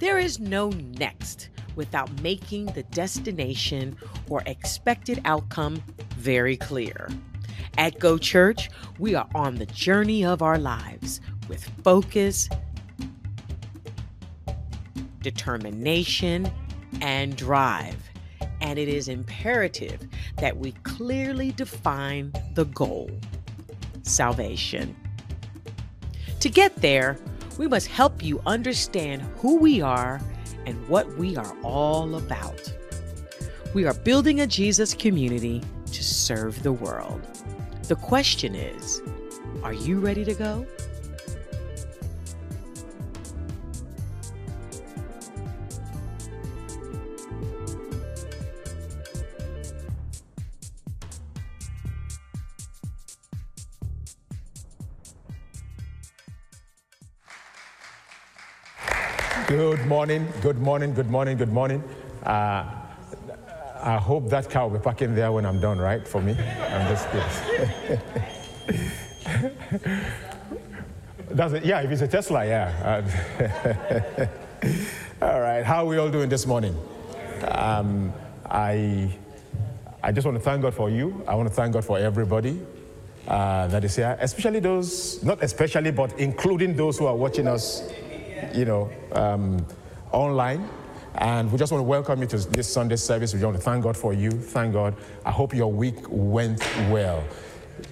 There is no next without making the destination or expected outcome very clear. At Go Church, we are on the journey of our lives with focus, determination, and drive. And it is imperative that we clearly define the goal salvation. To get there, we must help you understand who we are and what we are all about. We are building a Jesus community to serve the world. The question is are you ready to go? Morning, good morning, good morning, good morning. Uh, I hope that car will be parking there when I'm done, right? For me? I'm just kidding. Does it? Yeah, if it's a Tesla, yeah. all right, how are we all doing this morning? Um, I, I just want to thank God for you. I want to thank God for everybody uh, that is here, especially those, not especially, but including those who are watching us you know, um, online. And we just want to welcome you to this Sunday service. We want to thank God for you. Thank God. I hope your week went well.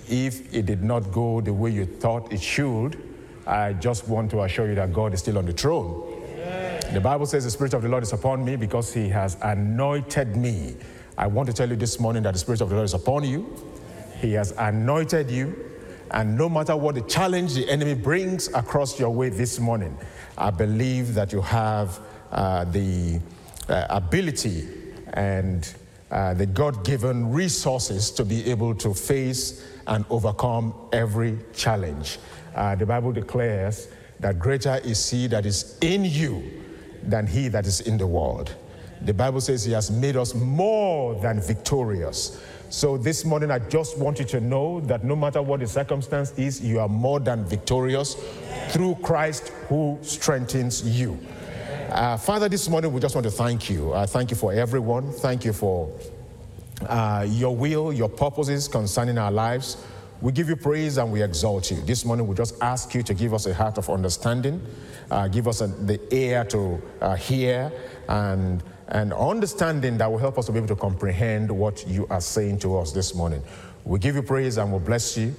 If it did not go the way you thought it should, I just want to assure you that God is still on the throne. The Bible says the Spirit of the Lord is upon me because He has anointed me. I want to tell you this morning that the Spirit of the Lord is upon you. He has anointed you. And no matter what the challenge the enemy brings across your way this morning, I believe that you have uh, the uh, ability and uh, the God given resources to be able to face and overcome every challenge. Uh, the Bible declares that greater is He that is in you than He that is in the world. The Bible says He has made us more than victorious. So this morning, I just want you to know that no matter what the circumstance is, you are more than victorious through Christ who strengthens you. Uh, Father, this morning we just want to thank you. Uh, thank you for everyone. Thank you for uh, your will, your purposes concerning our lives. We give you praise and we exalt you. This morning we just ask you to give us a heart of understanding, uh, give us a, the ear to uh, hear, and and understanding that will help us to be able to comprehend what you are saying to us this morning. We give you praise and we bless you.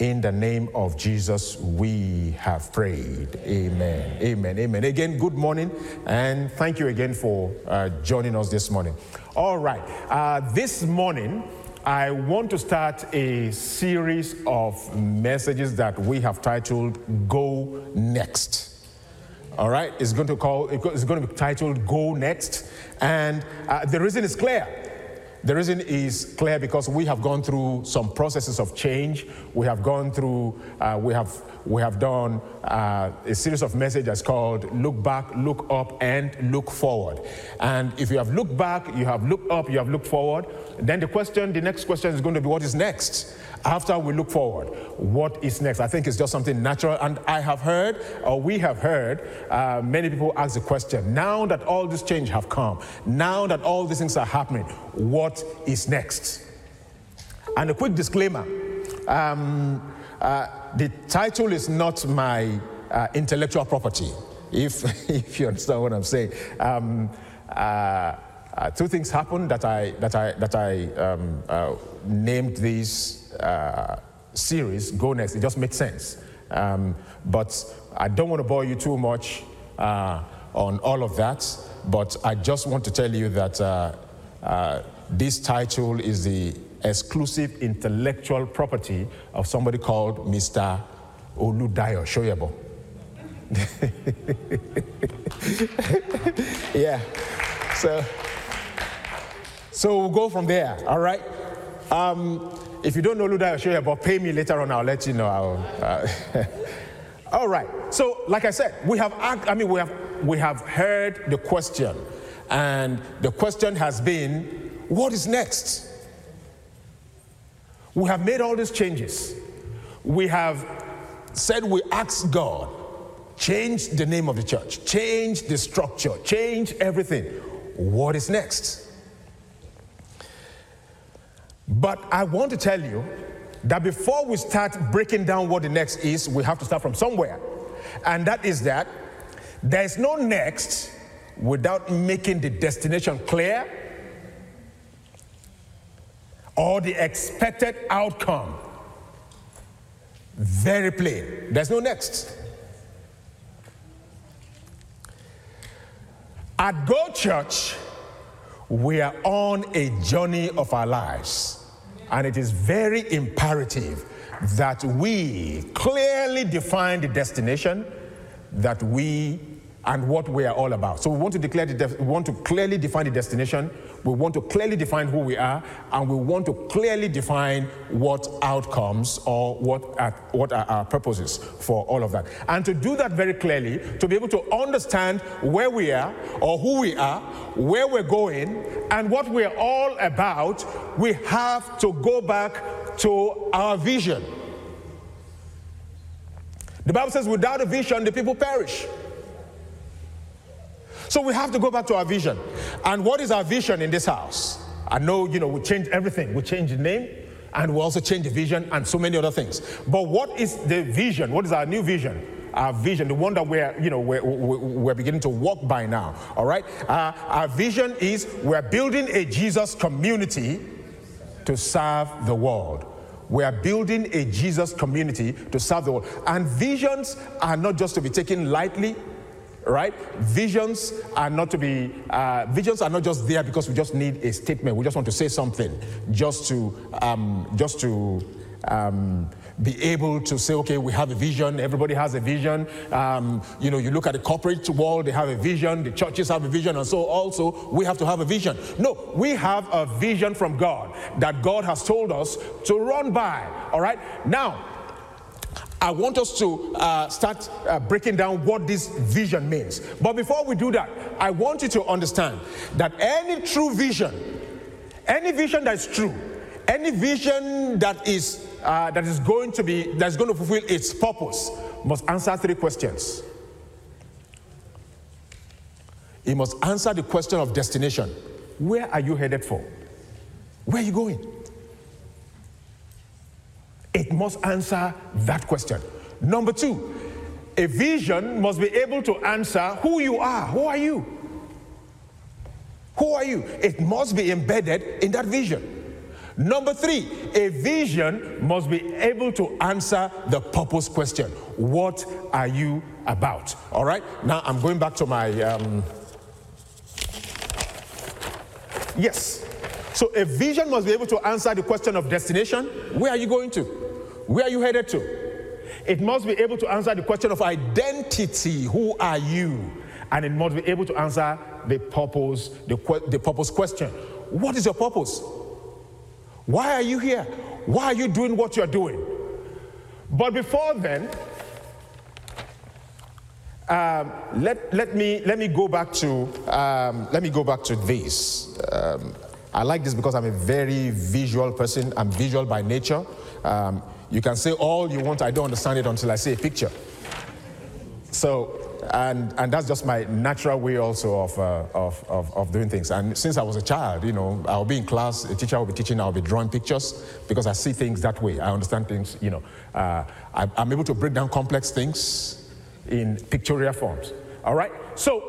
In the name of Jesus, we have prayed. Amen. Amen. Amen. Again, good morning, and thank you again for uh, joining us this morning. All right. Uh, this morning, I want to start a series of messages that we have titled Go Next. All right, it's going to call. It's going to be titled "Go Next," and uh, the reason is clear. The reason is clear because we have gone through some processes of change. We have gone through. Uh, we have we have done uh, a series of messages called "Look Back, Look Up, and Look Forward." And if you have looked back, you have looked up, you have looked forward. Then the question, the next question is going to be, what is next? After we look forward, what is next? I think it's just something natural. And I have heard, or we have heard, uh, many people ask the question now that all this change have come, now that all these things are happening, what is next? And a quick disclaimer um, uh, the title is not my uh, intellectual property, if, if you understand what I'm saying. Um, uh, uh, two things happened that I, that I, that I um, uh, named this uh, series Go Next. It just makes sense. Um, but I don't want to bore you too much uh, on all of that. But I just want to tell you that uh, uh, this title is the exclusive intellectual property of somebody called Mr. Oludayo Shoyebo. yeah. So. So we'll go from there, all right? Um, if you don't know Luda, you, but pay me later on, I'll let you know. Uh, all right. So, like I said, we have, I mean, we have, we have heard the question, and the question has been, what is next? We have made all these changes. We have said we ask God, change the name of the church, change the structure, change everything. What is next? But I want to tell you that before we start breaking down what the next is, we have to start from somewhere. And that is that there's no next without making the destination clear or the expected outcome very plain. There's no next. At Go Church, we are on a journey of our lives, and it is very imperative that we clearly define the destination that we and what we are all about. So we want to declare the we want to clearly define the destination. We want to clearly define who we are, and we want to clearly define what outcomes or what are, what are our purposes for all of that. And to do that very clearly, to be able to understand where we are or who we are, where we're going, and what we're all about, we have to go back to our vision. The Bible says, without a vision, the people perish. So we have to go back to our vision. And what is our vision in this house? I know, you know, we change everything. We change the name and we also change the vision and so many other things. But what is the vision? What is our new vision? Our vision, the one that we're, you know, we're, we're beginning to walk by now. All right. Uh, our vision is we're building a Jesus community to serve the world. We are building a Jesus community to serve the world. And visions are not just to be taken lightly, right? Visions are not to be, uh, visions are not just there because we just need a statement. We just want to say something, just to, um, just to um, be able to say, okay, we have a vision. Everybody has a vision. Um, you know, you look at the corporate world; they have a vision. The churches have a vision, and so also we have to have a vision. No, we have a vision from God that God has told us to run by. All right, now I want us to uh, start uh, breaking down what this vision means. But before we do that, I want you to understand that any true vision, any vision that's true, any vision that is uh, that is going to be that's going to fulfill its purpose must answer three questions. It must answer the question of destination. Where are you headed for? Where are you going? It must answer that question. Number two, a vision must be able to answer who you are. Who are you? Who are you? It must be embedded in that vision. Number three, a vision must be able to answer the purpose question What are you about? All right, now I'm going back to my. Um, yes. So a vision must be able to answer the question of destination. Where are you going to? Where are you headed to? It must be able to answer the question of identity. Who are you? And it must be able to answer the purpose, the, the purpose question. What is your purpose? Why are you here? Why are you doing what you're doing? But before then, um, let, let, me, let me go back to um, let me go back to this. Um, I like this because I'm a very visual person. I'm visual by nature. Um, you can say all you want, I don't understand it until I see a picture. So, and, and that's just my natural way also of, uh, of, of, of, doing things. And since I was a child, you know, I'll be in class, a teacher will be teaching, I'll be drawing pictures because I see things that way. I understand things, you know. Uh, I, I'm able to break down complex things in pictorial forms. All right? So,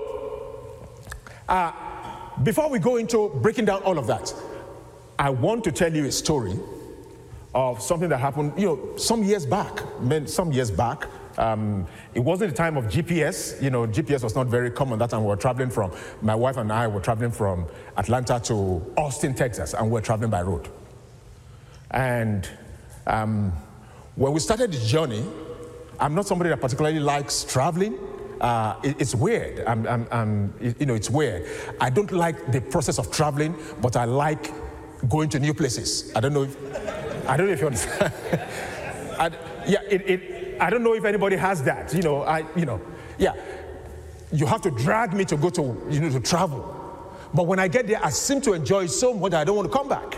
uh, before we go into breaking down all of that, I want to tell you a story of something that happened, you know, some years back. Some years back, um, it wasn't the time of GPS. You know, GPS was not very common that time. We were traveling from, my wife and I were traveling from Atlanta to Austin, Texas, and we were traveling by road. And um, when we started the journey, I'm not somebody that particularly likes traveling. Uh, it, it's weird. I'm, I'm, I'm, you know, it's weird. I don't like the process of traveling, but I like going to new places. I don't know if I don't know if you understand. I, yeah, it, it, I don't know if anybody has that. You know, I, you know, yeah. You have to drag me to go to, you know, to travel. But when I get there, I seem to enjoy so much I don't want to come back.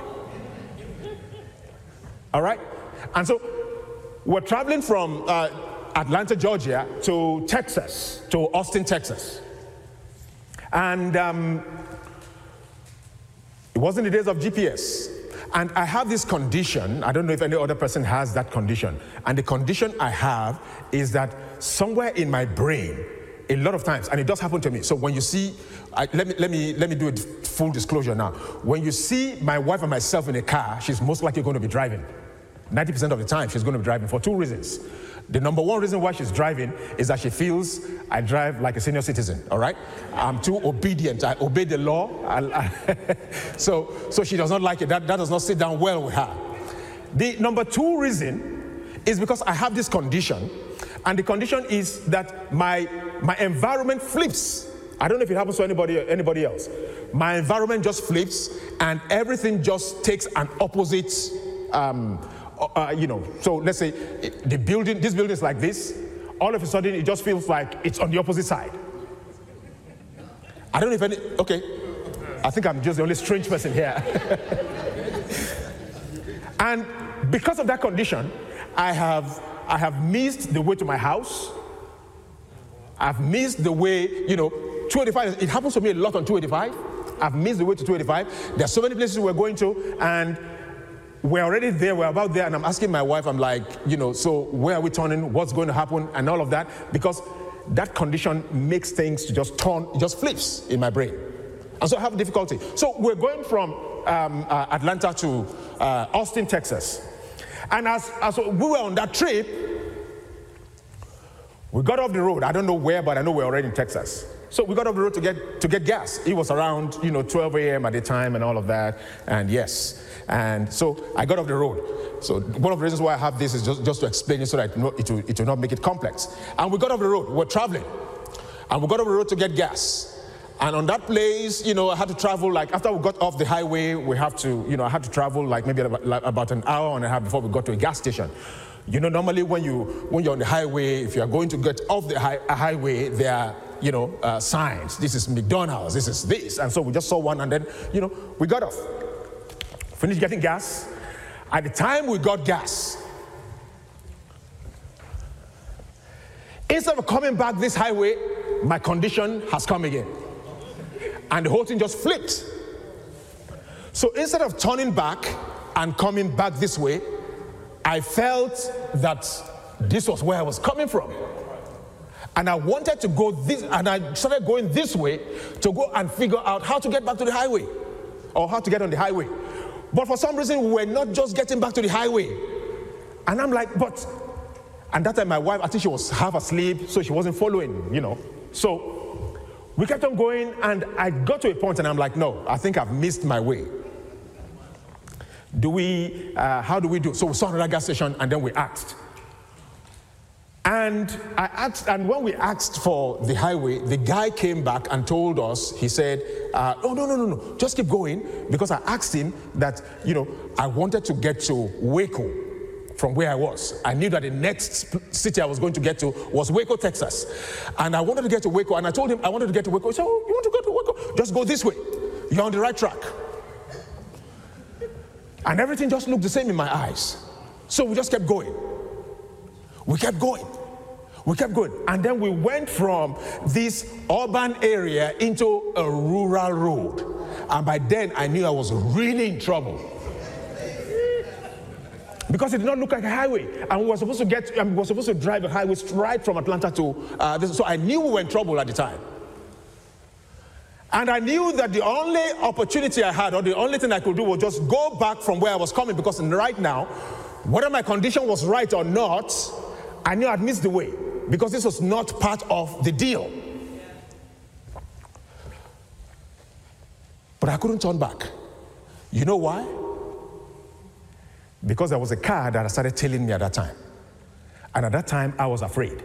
All right? And so we're traveling from uh, Atlanta, Georgia, to Texas, to Austin, Texas. And um, it wasn't the days of GPS. And I have this condition. I don't know if any other person has that condition. And the condition I have is that somewhere in my brain, a lot of times, and it does happen to me. So when you see, I, let, me, let, me, let me do a full disclosure now. When you see my wife and myself in a car, she's most likely going to be driving. 90% of the time, she's going to be driving for two reasons. The number one reason why she's driving is that she feels I drive like a senior citizen, all right? I'm too obedient. I obey the law. I, I so, so she does not like it. That, that does not sit down well with her. The number two reason is because I have this condition, and the condition is that my, my environment flips. I don't know if it happens to anybody, anybody else. My environment just flips, and everything just takes an opposite um, uh, you know, so let's say the building, this building is like this. All of a sudden, it just feels like it's on the opposite side. I don't know if any, okay. I think I'm just the only strange person here. and because of that condition, I have, I have missed the way to my house. I've missed the way, you know, 285, it happens to me a lot on 285. I've missed the way to 285. There are so many places we're going to, and we're already there, we're about there, and I'm asking my wife, I'm like, you know, so where are we turning? What's going to happen? And all of that, because that condition makes things just turn, it just flips in my brain. And so I have difficulty. So we're going from um, uh, Atlanta to uh, Austin, Texas. And as, as we were on that trip, we got off the road. I don't know where, but I know we're already in Texas. So we got off the road to get, to get gas. It was around, you know, 12 a.m. at the time and all of that. And yes, and so I got off the road. So one of the reasons why I have this is just, just to explain it so that it will, it, will, not make it complex. And we got off the road. We're traveling. And we got off the road to get gas. And on that place, you know, I had to travel like after we got off the highway, we have to, you know, I had to travel like maybe about, like about an hour and a half before we got to a gas station. You know, normally when you when you're on the highway, if you are going to get off the high, highway, there are you know uh, signs. This is McDonald's. This is this, and so we just saw one, and then you know we got off finished getting gas. At the time we got gas, instead of coming back this highway, my condition has come again. And the whole thing just flipped. So instead of turning back and coming back this way, I felt that this was where I was coming from. And I wanted to go this, and I started going this way to go and figure out how to get back to the highway or how to get on the highway. But for some reason, we were not just getting back to the highway. And I'm like, but, and that time my wife, I think she was half asleep, so she wasn't following, you know. So we kept on going, and I got to a point, and I'm like, no, I think I've missed my way. Do we, uh, how do we do? So we saw another gas station, and then we asked. And I asked, and when we asked for the highway, the guy came back and told us, he said, uh, oh, no, no, no, no, just keep going. Because I asked him that, you know, I wanted to get to Waco from where I was. I knew that the next city I was going to get to was Waco, Texas. And I wanted to get to Waco, and I told him I wanted to get to Waco. He said, oh, you want to go to Waco? Just go this way. You're on the right track. And everything just looked the same in my eyes. So we just kept going. We kept going. We kept going. And then we went from this urban area into a rural road. And by then I knew I was really in trouble. Because it did not look like a highway. And we were supposed to get, we were supposed to drive a highway straight from Atlanta to uh, this. So I knew we were in trouble at the time. And I knew that the only opportunity I had, or the only thing I could do, was just go back from where I was coming. Because right now, whether my condition was right or not, I knew I'd missed the way because this was not part of the deal. But I couldn't turn back. You know why? Because there was a car that started telling me at that time. And at that time, I was afraid.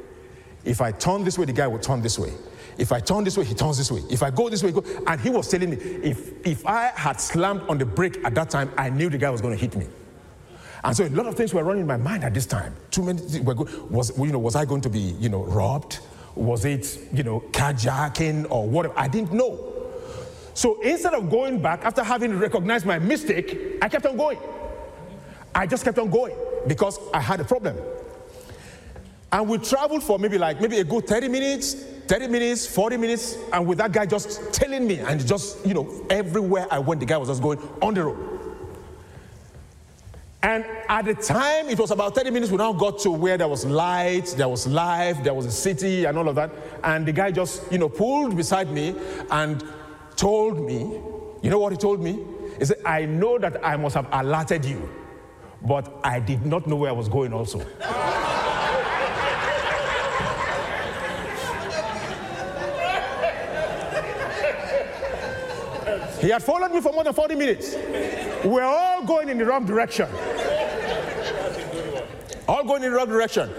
If I turn this way, the guy will turn this way. If I turn this way, he turns this way. If I go this way. And he was telling me, if, if I had slammed on the brake at that time, I knew the guy was going to hit me. And so a lot of things were running in my mind at this time. Too many were was you know was I going to be you know robbed? Was it you know carjacking or whatever? I didn't know. So instead of going back after having recognized my mistake, I kept on going. I just kept on going because I had a problem. And we traveled for maybe like maybe a good 30 minutes, 30 minutes, 40 minutes, and with that guy just telling me, and just, you know, everywhere I went, the guy was just going on the road. And at the time, it was about 30 minutes, we now got to where there was light, there was life, there was a city, and all of that. And the guy just, you know, pulled beside me and told me, you know what he told me? He said, I know that I must have alerted you, but I did not know where I was going also. He had followed me for more than 40 minutes. We're all going in the wrong direction. All going in the wrong direction.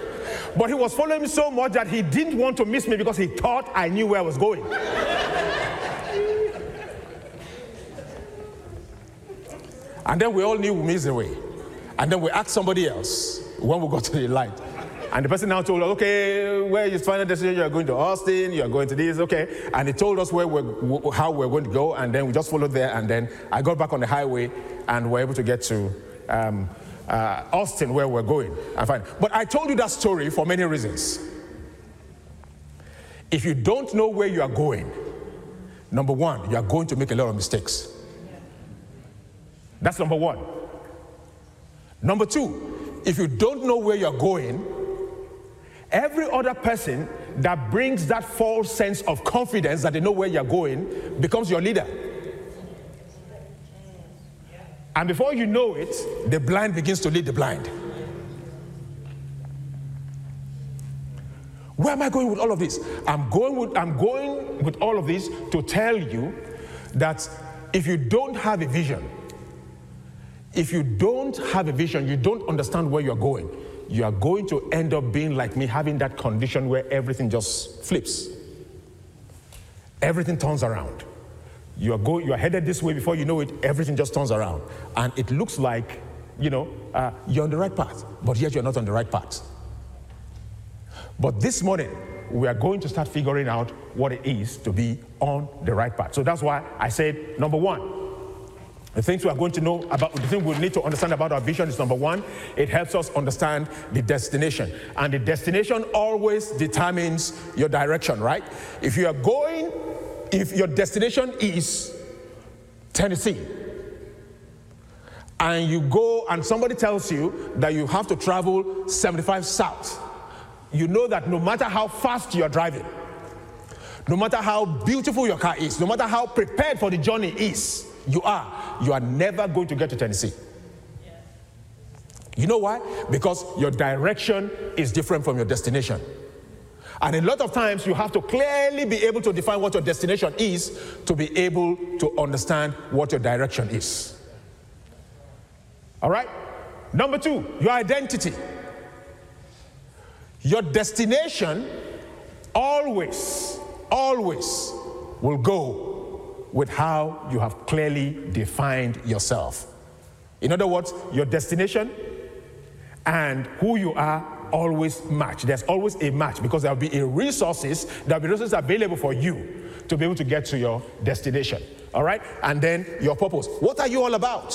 But he was following me so much that he didn't want to miss me because he thought I knew where I was going. and then we all knew we missed the way. And then we asked somebody else when we got to the light. And the person now told us, okay, where is final destination? You are going to Austin, you are going to this, okay. And he told us where we're, how we're going to go, and then we just followed there. And then I got back on the highway and we're able to get to um, uh, Austin, where we're going. And fine. But I told you that story for many reasons. If you don't know where you are going, number one, you are going to make a lot of mistakes. That's number one. Number two, if you don't know where you're going, Every other person that brings that false sense of confidence that they know where you're going becomes your leader. And before you know it, the blind begins to lead the blind. Where am I going with all of this? I'm going with, I'm going with all of this to tell you that if you don't have a vision, if you don't have a vision, you don't understand where you're going you are going to end up being like me, having that condition where everything just flips. Everything turns around. You are, go, you are headed this way before you know it, everything just turns around. And it looks like, you know, uh, you're on the right path, but yet you're not on the right path. But this morning, we are going to start figuring out what it is to be on the right path. So that's why I said, number one, the things we are going to know about, the thing we need to understand about our vision is number one, it helps us understand the destination. And the destination always determines your direction, right? If you are going, if your destination is Tennessee, and you go and somebody tells you that you have to travel 75 south, you know that no matter how fast you are driving, no matter how beautiful your car is, no matter how prepared for the journey is, you are, you are never going to get to Tennessee. You know why? Because your direction is different from your destination. And a lot of times you have to clearly be able to define what your destination is to be able to understand what your direction is. All right? Number two, your identity. Your destination always, always will go with how you have clearly defined yourself. In other words, your destination and who you are always match. There's always a match because there'll be a resources, there'll be resources available for you to be able to get to your destination. All right? And then your purpose. What are you all about?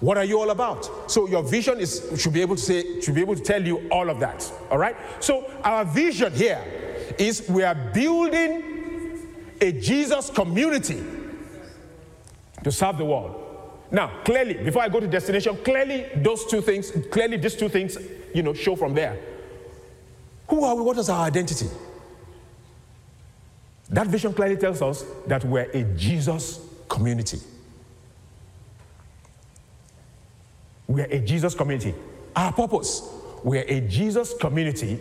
What are you all about? So your vision is should be able to say, should be able to tell you all of that. All right? So our vision here is we are building a Jesus community to serve the world. Now, clearly, before I go to destination, clearly those two things, clearly these two things, you know, show from there. Who are we? What is our identity? That vision clearly tells us that we're a Jesus community. We're a Jesus community. Our purpose, we're a Jesus community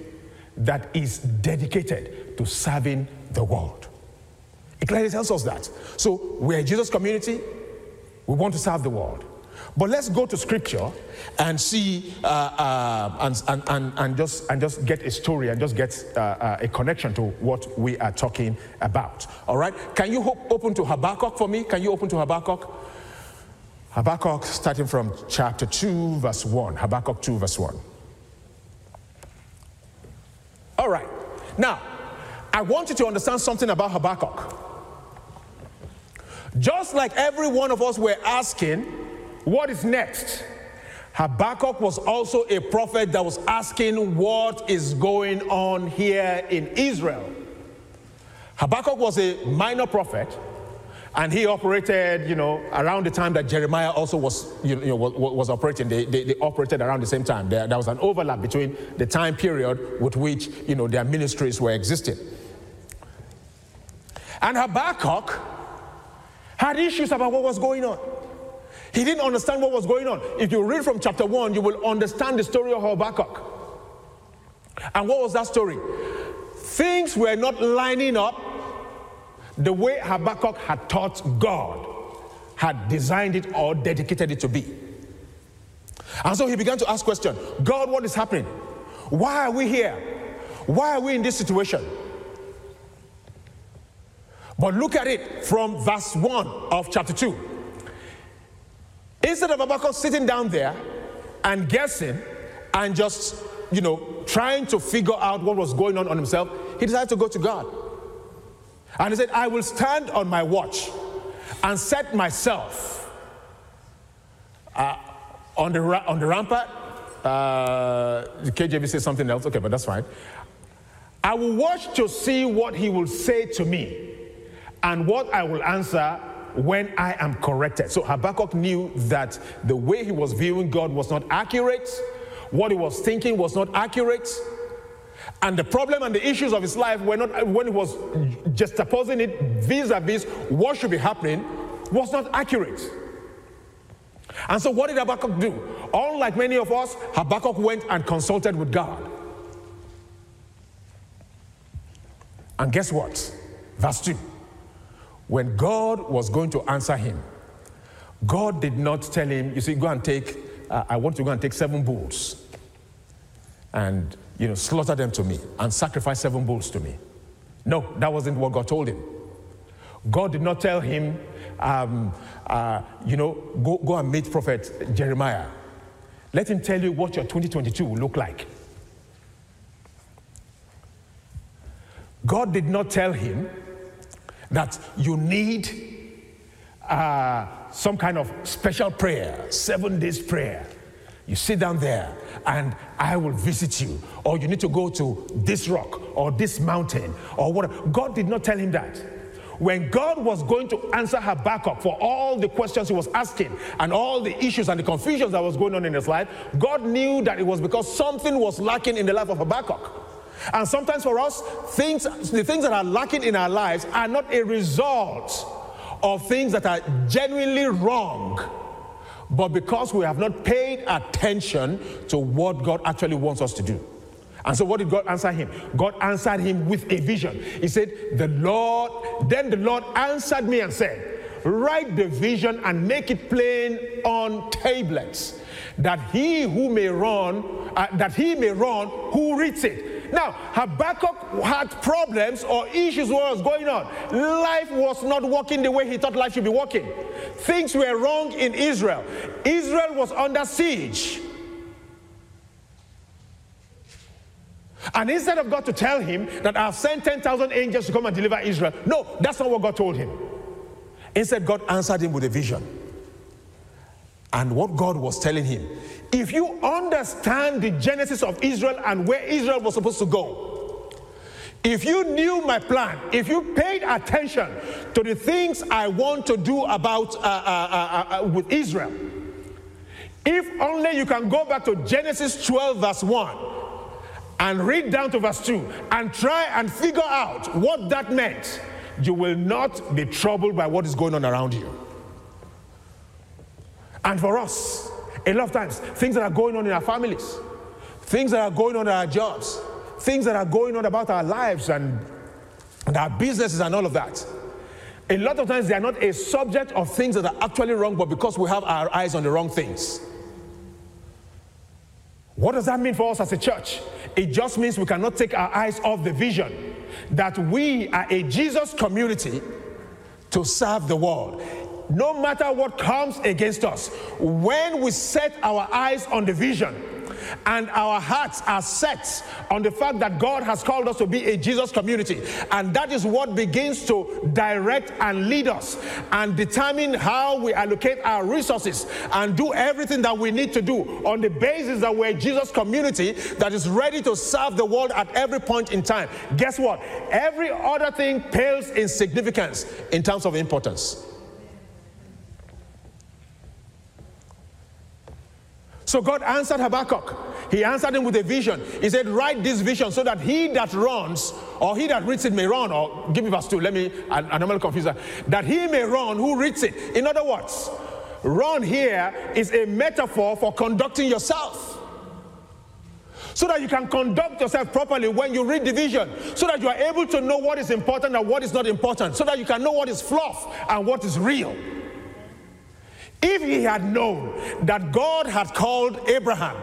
that is dedicated to serving the world. It clearly tells us that. So we're a Jesus community. We want to serve the world. But let's go to scripture and see uh, uh, and, and, and, and, just, and just get a story and just get uh, uh a connection to what we are talking about. All right? Can you open to Habakkuk for me? Can you open to Habakkuk? Habakkuk, starting from chapter 2, verse 1. Habakkuk 2, verse 1. All right. Now, I want you to understand something about Habakkuk. Just like every one of us were asking, what is next? Habakkuk was also a prophet that was asking what is going on here in Israel. Habakkuk was a minor prophet, and he operated, you know, around the time that Jeremiah also was, you know, was, was operating. They, they, they, operated around the same time. There, there was an overlap between the time period with which, you know, their ministries were existing. And Habakkuk had issues about what was going on. He didn't understand what was going on. If you read from chapter 1, you will understand the story of Habakkuk. And what was that story? Things were not lining up the way Habakkuk had taught God had designed it or dedicated it to be. And so he began to ask questions God, what is happening? Why are we here? Why are we in this situation? But look at it from verse 1 of chapter 2. Instead of Habakkuk sitting down there and guessing and just, you know, trying to figure out what was going on on himself, he decided to go to God. And he said, I will stand on my watch and set myself uh, on, the, on the rampart. Uh, KJV says something else. Okay, but that's fine. I will watch to see what he will say to me and what I will answer when I am corrected. So Habakkuk knew that the way he was viewing God was not accurate, what he was thinking was not accurate. And the problem and the issues of his life were not, when he was just juxtaposing it vis a vis what should be happening, was not accurate. And so, what did Habakkuk do? Unlike many of us, Habakkuk went and consulted with God. And guess what? Verse 2. When God was going to answer him, God did not tell him, you see, go and take, uh, I want to go and take seven bulls and you know, slaughter them to me and sacrifice seven bulls to me. No, that wasn't what God told him. God did not tell him, um, uh, you know, go, go and meet Prophet Jeremiah. Let him tell you what your 2022 will look like. God did not tell him that you need uh, some kind of special prayer, seven days prayer. You sit down there and I will visit you. Or you need to go to this rock or this mountain or whatever. God did not tell him that. When God was going to answer Habakkuk for all the questions he was asking and all the issues and the confusions that was going on in his life, God knew that it was because something was lacking in the life of Habakkuk. And sometimes for us, things, the things that are lacking in our lives are not a result of things that are genuinely wrong but because we have not paid attention to what God actually wants us to do. And so, what did God answer him? God answered him with a vision. He said, The Lord, then the Lord answered me and said, Write the vision and make it plain on tablets, that he who may run, uh, that he may run who reads it. Now, Habakkuk had problems or issues what was going on. Life was not working the way he thought life should be working. Things were wrong in Israel. Israel was under siege. And instead of God to tell him that I've sent 10,000 angels to come and deliver Israel, no, that's not what God told him. Instead, God answered him with a vision. And what God was telling him if you understand the genesis of Israel and where Israel was supposed to go, if you knew my plan, if you paid attention to the things I want to do about uh, uh, uh, uh, uh with Israel, if only you can go back to Genesis 12, verse 1, and read down to verse 2 and try and figure out what that meant, you will not be troubled by what is going on around you. And for us, a lot of times, things that are going on in our families, things that are going on in our jobs, things that are going on about our lives and, and our businesses and all of that. A lot of times they are not a subject of things that are actually wrong, but because we have our eyes on the wrong things. What does that mean for us as a church? It just means we cannot take our eyes off the vision that we are a Jesus community to serve the world no matter what comes against us, when we set our eyes on the vision, and our hearts are set on the fact that God has called us to be a Jesus community. And that is what begins to direct and lead us and determine how we allocate our resources and do everything that we need to do on the basis that we're a Jesus community that is ready to serve the world at every point in time. Guess what? Every other thing pales in significance in terms of importance. So God answered Habakkuk. He answered him with a vision. He said, Write this vision so that he that runs, or he that reads it may run, or give me verse 2, let me, I'm not confused. That he may run who reads it. In other words, run here is a metaphor for conducting yourself. So that you can conduct yourself properly when you read the vision, so that you are able to know what is important and what is not important, so that you can know what is fluff and what is real. If he had known that God had called Abraham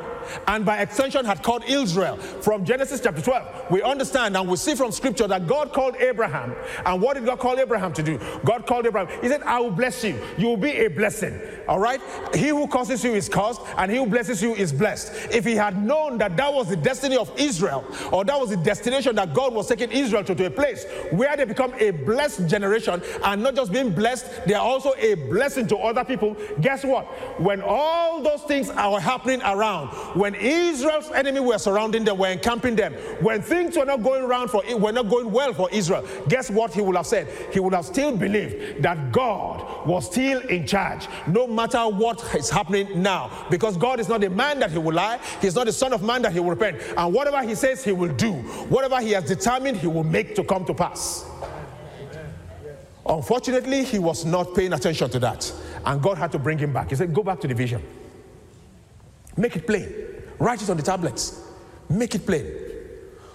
and by extension had called Israel from Genesis chapter 12. We understand and we see from scripture that God called Abraham. And what did God call Abraham to do? God called Abraham. He said, I will bless you. You will be a blessing. All right? He who curses you is cursed, and he who blesses you is blessed. If he had known that that was the destiny of Israel, or that was the destination that God was taking Israel to, to a place where they become a blessed generation, and not just being blessed, they are also a blessing to other people. Guess what? When all those things are happening around, when Israel's enemy were surrounding them, were encamping them, when things were not going around for it, were not going well for Israel, guess what he would have said? He would have still believed that God was still in charge, no matter what is happening now. Because God is not a man that he will lie, he's not a son of man that he will repent. And whatever he says he will do, whatever he has determined, he will make to come to pass. Unfortunately, he was not paying attention to that. And God had to bring him back. He said, Go back to the vision. Make it plain. Write it on the tablets. Make it plain.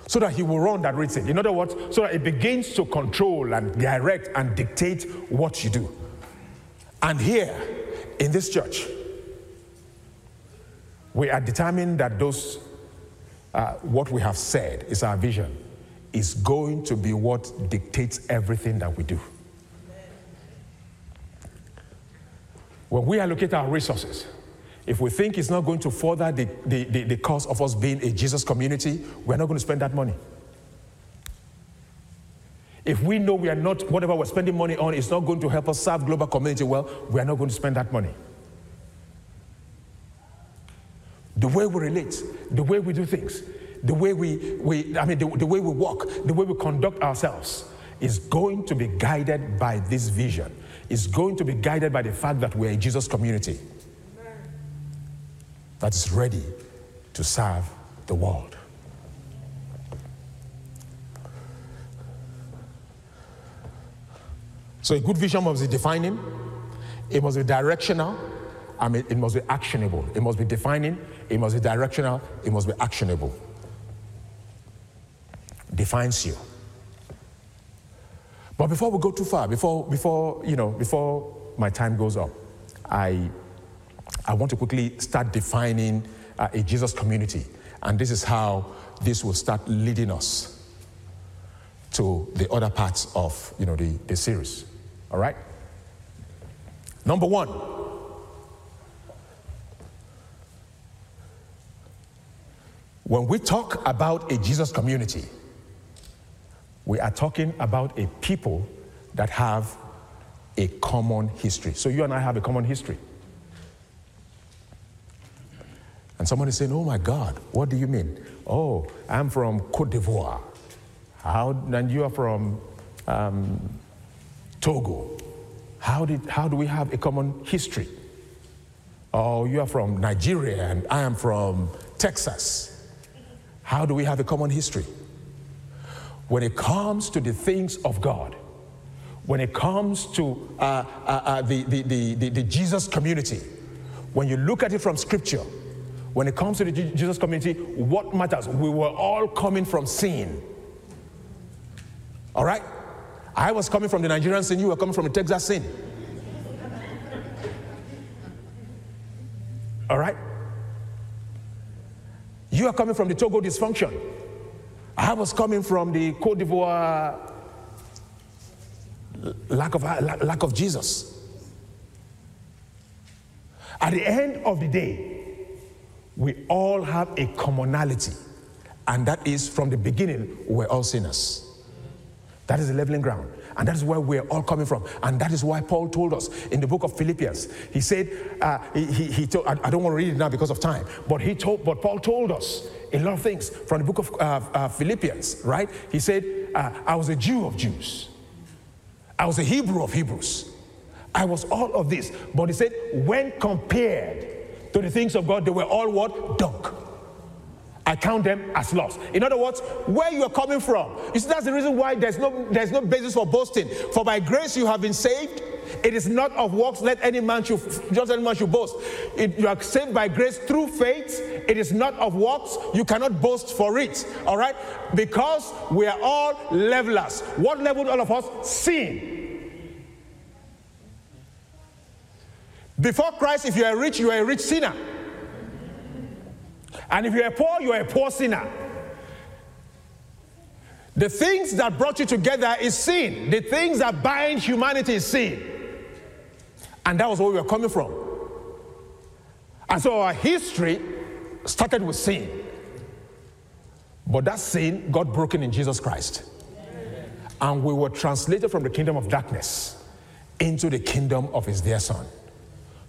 So that he will run that reads. In other words, so that it begins to control and direct and dictate what you do. And here, in this church, we are determined that those, uh, what we have said is our vision, is going to be what dictates everything that we do. When we allocate our resources, if we think it's not going to further the, the, the, the cause of us being a Jesus community, we're not going to spend that money. If we know we are not, whatever we're spending money on is not going to help us serve global community well, we are not going to spend that money. The way we relate, the way we do things, the way we, we I mean, the, the way we walk, the way we conduct ourselves is going to be guided by this vision. Is going to be guided by the fact that we're a Jesus community that is ready to serve the world. So a good vision must be defining, it must be directional, I mean, it must be actionable. It must be defining, it must be directional, it must be actionable. Defines you. But before we go too far, before, before, you know, before my time goes up, I, I want to quickly start defining uh, a Jesus community. And this is how this will start leading us to the other parts of, you know, the, the series. All right? Number one, when we talk about a Jesus community, we are talking about a people that have a common history. So you and I have a common history. And someone is saying, Oh my God, what do you mean? Oh, I'm from Cote d'Ivoire. How, and you are from um, Togo. How, did, how do we have a common history? Oh, you are from Nigeria and I am from Texas. How do we have a common history? When it comes to the things of God, when it comes to uh, uh, uh, the, the, the, the, Jesus community, when you look at it from scripture, when it comes to the Jesus community, what matters? We were all coming from sin. All right? I was coming from the Nigerian sin, you were coming from the Texas sin. All right? You are coming from the Togo dysfunction. I was coming from the Cote d'Ivoire lack of, lack of Jesus. At the end of the day, we all have a commonality, and that is from the beginning, we're all sinners. That is the leveling ground. And that is where we're all coming from. And that is why Paul told us in the book of Philippians. He said, uh, he, he, he told, I, I, don't want to read it now because of time, but he told, but Paul told us a lot of things from the book of uh, uh, Philippians, right? He said, uh, I was a Jew of Jews. I was a Hebrew of Hebrews. I was all of this. But he said, when compared to the things of God, they were all what? Dunk. I count them as lost. In other words, where you are coming from. You see, that's the reason why there's no there's no basis for boasting. For by grace you have been saved. It is not of works, let any man should just any man should boast. It, you are saved by grace through faith. It is not of works. You cannot boast for it. All right? Because we are all levelers. What leveled all of us? Sin. Before Christ, if you are rich, you are a rich sinner. And if you're poor, you're a poor sinner. The things that brought you together is sin. The things that bind humanity is sin. And that was where we were coming from. And so our history started with sin. But that sin got broken in Jesus Christ. And we were translated from the kingdom of darkness into the kingdom of his dear son.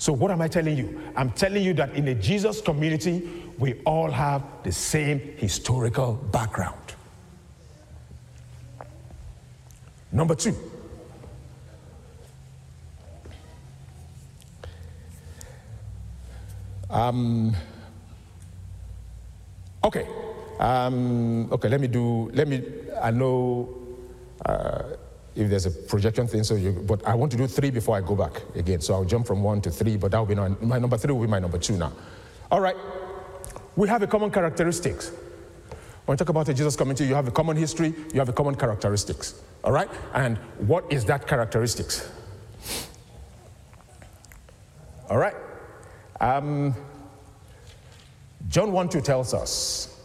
So, what am I telling you? I'm telling you that in the Jesus community, we all have the same historical background. Number two, um, okay, um, okay. Let me do. Let me. I know. Uh, if there's a projection thing. So, you, but I want to do three before I go back again. So I'll jump from one to three, but that will be my, my number three will be my number two now. All right, we have a common characteristics. When you talk about the Jesus community, you have a common history, you have a common characteristics. All right, and what is that characteristics? All right, um, John 1 2 tells us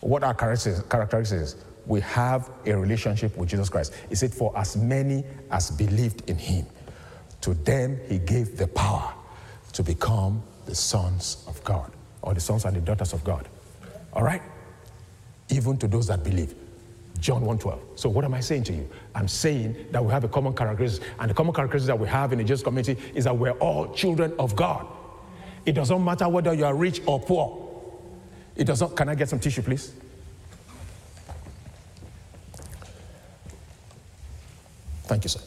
what our characteristics is we have a relationship with Jesus Christ. He said, For as many as believed in him, to them he gave the power to become the sons of God, or the sons and the daughters of God. All right? Even to those that believe. John 1:12. So what am I saying to you? I'm saying that we have a common characteristic, and the common characteristic that we have in the Jesus community is that we're all children of God. It doesn't matter whether you are rich or poor. It doesn't. Can I get some tissue, please? Thank you, sir.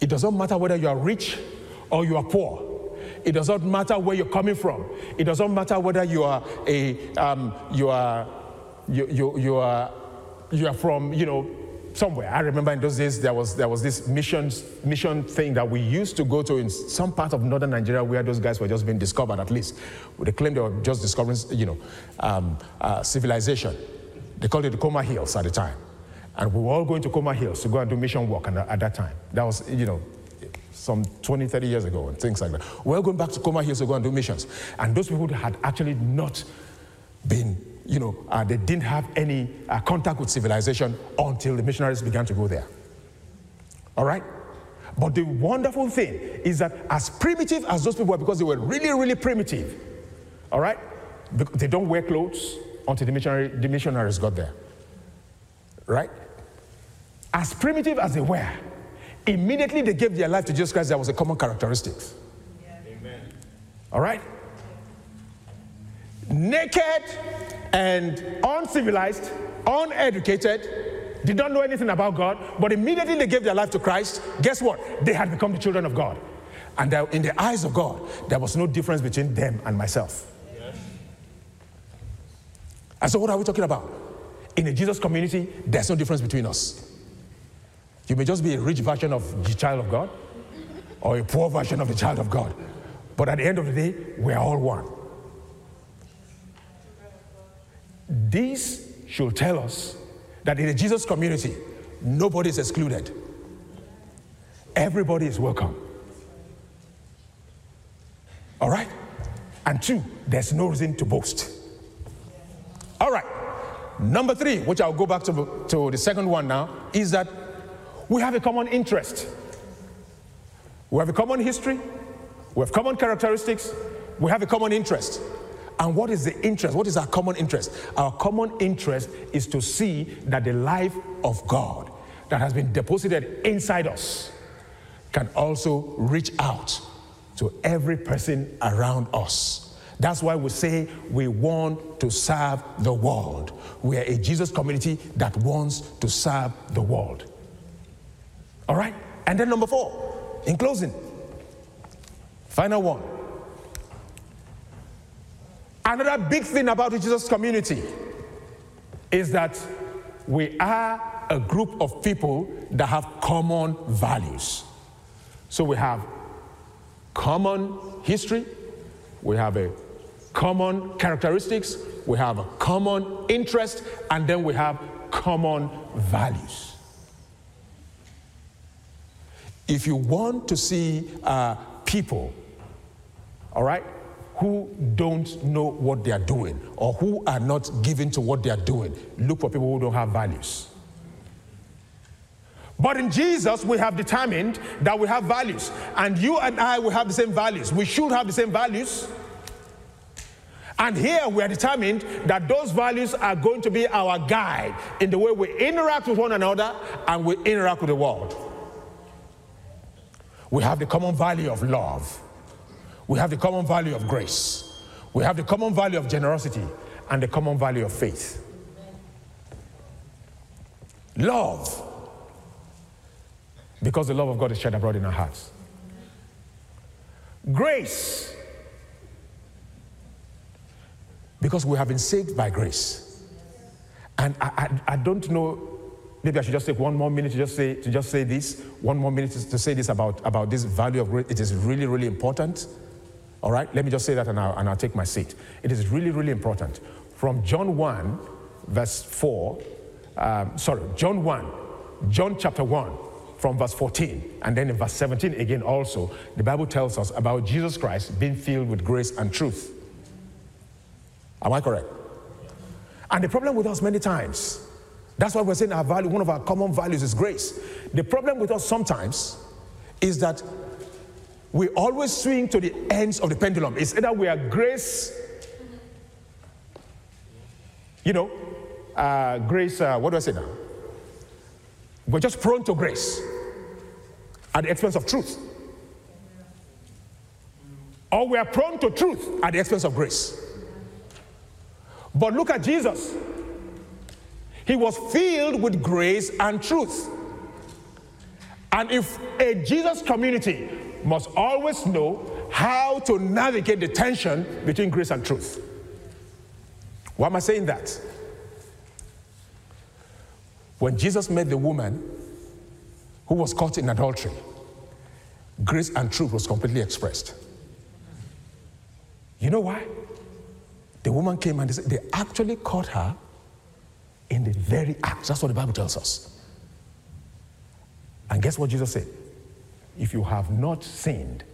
It doesn't matter whether you are rich or you are poor. It doesn't matter where you're coming from. It doesn't matter whether you are a um, you are you, you, you are you are from you know somewhere. I remember in those days there was there was this mission mission thing that we used to go to in some part of northern Nigeria where those guys were just being discovered. At least they claimed they were just discovering, you know, um, uh, civilization. They called it the Koma Hills at the time, and we were all going to Koma Hills to go and do mission work. And at that time, that was you know some 20, 30 years ago and things like that. We were going back to Koma Hills to go and do missions, and those people had actually not been you know, uh, they didn't have any uh, contact with civilization until the missionaries began to go there. All right? But the wonderful thing is that as primitive as those people were, because they were really, really primitive, all right? They don't wear clothes until the, missionary, the missionaries got there. Right? As primitive as they were, immediately they gave their life to Jesus Christ. There was a common characteristic. Yeah. Amen. All right? Naked and uncivilized, uneducated, did not know anything about God, but immediately they gave their life to Christ, guess what? They had become the children of God. And in the eyes of God, there was no difference between them and myself. Yes. And so, what are we talking about? In a Jesus community, there's no difference between us. You may just be a rich version of the child of God or a poor version of the child of God. But at the end of the day, we're all one. This should tell us that in the Jesus community, nobody is excluded. Everybody is welcome. All right? And two, there's no reason to boast. All right. Number three, which I'll go back to, to the second one now, is that we have a common interest. We have a common history, we have common characteristics, we have a common interest. And what is the interest? What is our common interest? Our common interest is to see that the life of God that has been deposited inside us can also reach out to every person around us. That's why we say we want to serve the world. We are a Jesus community that wants to serve the world. All right? And then number four, in closing, final one. Another big thing about the Jesus community is that we are a group of people that have common values. So we have common history, we have a common characteristics, we have a common interest, and then we have common values. If you want to see uh, people, all right, who don't know what they are doing or who are not given to what they are doing, look for people who don't have values. But in Jesus, we have determined that we have values. And you and I will have the same values. We should have the same values. And here we are determined that those values are going to be our guide in the way we interact with one another and we interact with the world. We have the common value of love. We have the common value of grace. We have the common value of generosity and the common value of faith. Love because the love of God is shed abroad in our hearts. Grace, because we have been saved by grace. And I, I, I, don't know, maybe I should just take one more minute to just say, to just say this, one more minute to, to say this about, about this value of grace. It is really, really important. All right, let me just say that and I'll, and I'll take my seat. It is really, really important. From John 1, verse 4, um, sorry, John 1, John chapter 1, from verse 14. And then in verse 17 again, also, the Bible tells us about Jesus Christ being filled with grace and truth. Am I correct? And the problem with us many times, that's why we're saying our value, one of our common values is grace. The problem with us sometimes is that we always swing to the ends of the pendulum. It's either we are grace, you know, uh, grace, uh, what do I say now? We're just prone to grace at the expense of truth. Or we are prone to truth at the expense of grace. But look at Jesus. He was filled with grace and truth. And if a Jesus community must always know how to navigate the tension between grace and truth. Why am I saying that? When Jesus met the woman who was caught in adultery, grace and truth was completely expressed. You know why? The woman came and they, actually caught her in the very act. That's what the Bible tells us. And guess what Jesus said? If you have not sinned,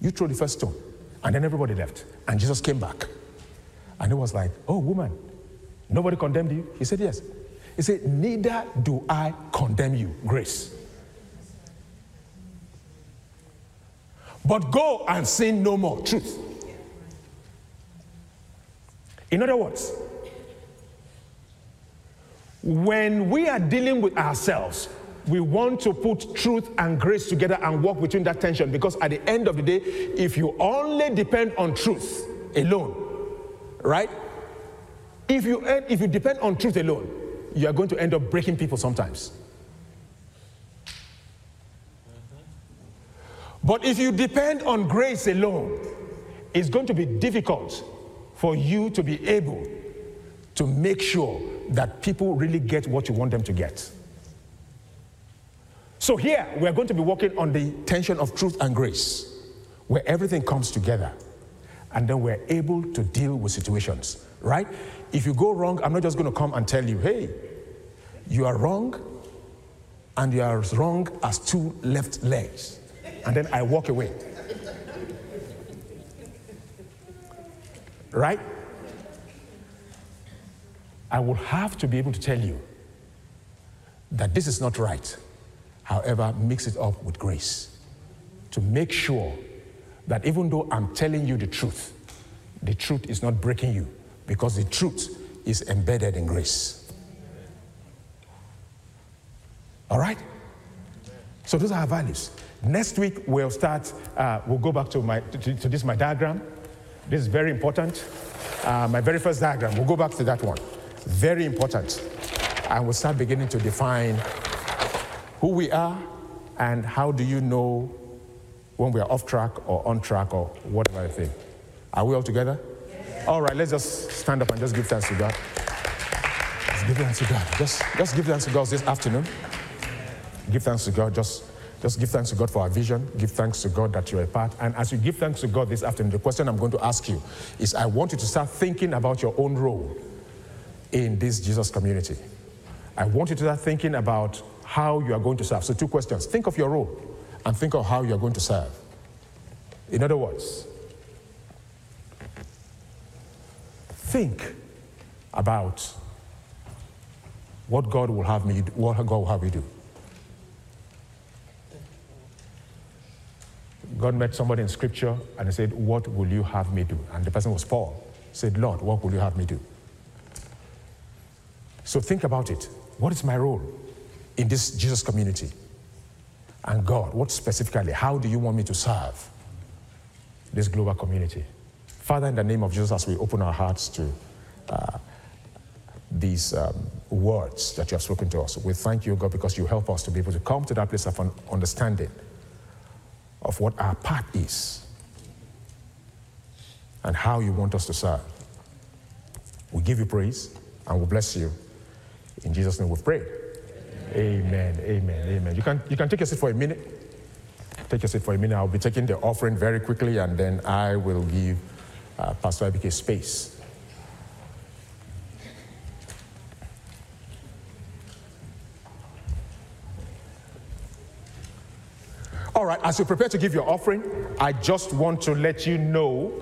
you throw the first stone. And then everybody left. And Jesus came back. And he was like, Oh, woman, nobody condemned you? He said, Yes. He said, Neither do I condemn you, grace. But go and sin no more, truth. In other words, when we are dealing with ourselves, we want to put truth and grace together and work between that tension because at the end of the day, if you only depend on truth alone, right? If you, eh, if you depend on truth alone, you are going to end up breaking people sometimes. But if you depend on grace alone, it's going to be difficult for you to be able to make sure that people really get what you want them to get. So, here we're going to be working on the tension of truth and grace, where everything comes together, and then we're able to deal with situations, right? If you go wrong, I'm not just going to come and tell you, hey, you are wrong, and you are as wrong as two left legs. And then I walk away. Right? I will have to be able to tell you that this is not right. However, mix it up with grace. to make sure that even though I'm telling you the truth, the truth is not breaking you because the truth is embedded in grace. All right? So those are our values. Next week we'll start. Uh, we'll go back to my to, to, this my diagram. This is very important. Uh, my very first diagram. We'll go back to that one. Very important, and we'll start beginning to define who we are and how do you know when we are off track or on track or whatever I think. Are we all together? Yes. All right. Let's just stand up and just give thanks to God. Let's give thanks to God. Just just give thanks to God this afternoon. Give thanks to God. Just just give thanks to God for our vision. Give thanks to God that you're a part. And as you give thanks to God this afternoon, the question I'm going to ask you is I want you to start thinking about your own role in this Jesus community. I want you to start thinking about how you are going to serve. So, two questions. Think of your role and think of how you are going to serve. In other words, think about what God will have me what God will have you do. God met somebody in scripture and he said, What will you have me do? And the person was Paul. He said, Lord, what will you have me do? So think about it. What is my role in this Jesus community? And God, what specifically, how do you want me to serve this global community? Father, in the name of Jesus, as we open our hearts to uh, these um, words that you have spoken to us, we thank you, God, because you help us to be able to come to that place of understanding of what our part is and how you want us to serve. We give you praise and we bless you. In Jesus' name we pray. Amen. Amen. Amen. You can, you can take a seat for a minute. Take a seat for a minute. I'll be taking the offering very quickly and then I will give uh, Pastor Abike space. All right, as you prepare to give your offering, I just want to let you know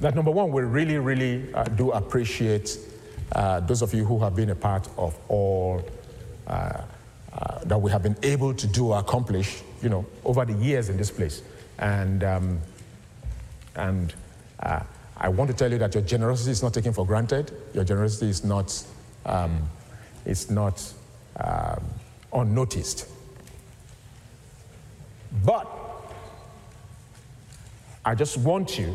that number one, we really, really uh, do appreciate uh, those of you who have been a part of all that we have been able to do or accomplish, you know, over the years in this place. And, um, and uh, I want to tell you that your generosity is not taken for granted. Your generosity is not, um, it's not um, unnoticed. But I just want you,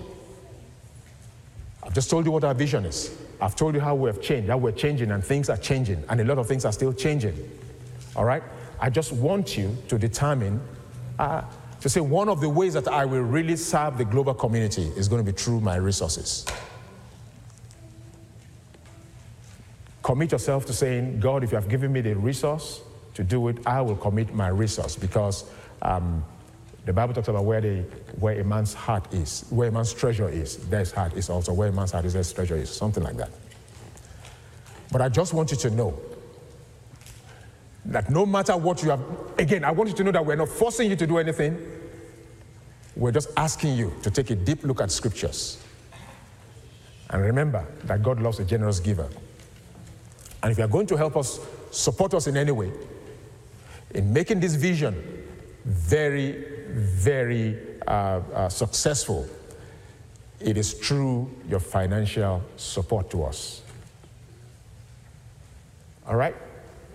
I've just told you what our vision is. I've told you how we have changed, how we're changing, and things are changing, and a lot of things are still changing. All right? I just want you to determine, uh, to say one of the ways that I will really serve the global community is going to be through my resources. Commit yourself to saying, God, if you have given me the resource to do it, I will commit my resource because um, the Bible talks about where, the, where a man's heart is, where a man's treasure is, there's heart is also where a man's heart is, there's treasure is, something like that. But I just want you to know that no matter what you have, again, I want you to know that we're not forcing you to do anything. We're just asking you to take a deep look at scriptures. And remember that God loves a generous giver. And if you are going to help us, support us in any way, in making this vision very, very uh, uh, successful, it is through your financial support to us. All right?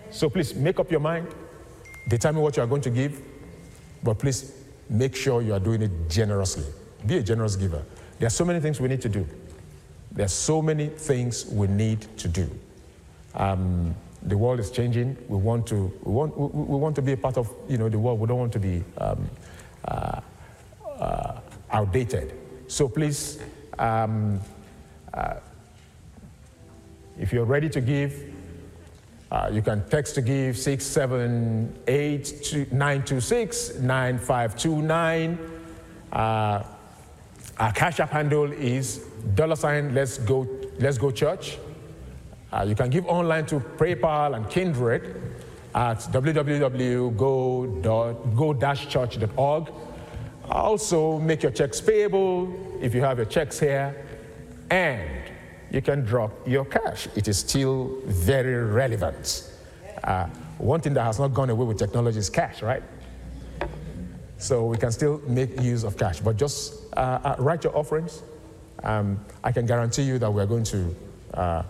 So please make up your mind, determine what you are going to give, but please make sure you are doing it generously. Be a generous giver. There are so many things we need to do. There are so many things we need to do. Um, the world is changing. We want to, we want, we, we, want to be a part of you know, the world. We don't want to be um, uh, uh, outdated. So please, um, uh, if you're ready to give, uh, you can text to give 678 926 9529. Uh, our cash app handle is dollar sign let's go, let's go church. You can give online to PayPal and Kindrid at www.go-church.org. Also, make your checks payable if you have your checks here, and you can drop your cash. It is still very relevant. Uh, one thing that has not gone away with technology is cash, right? So we can still make use of cash. But just uh, uh, write your offerings. Um, I can guarantee you that we're going to uh,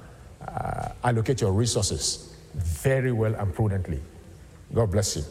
uh, allocate your resources very well and prudently. God bless you.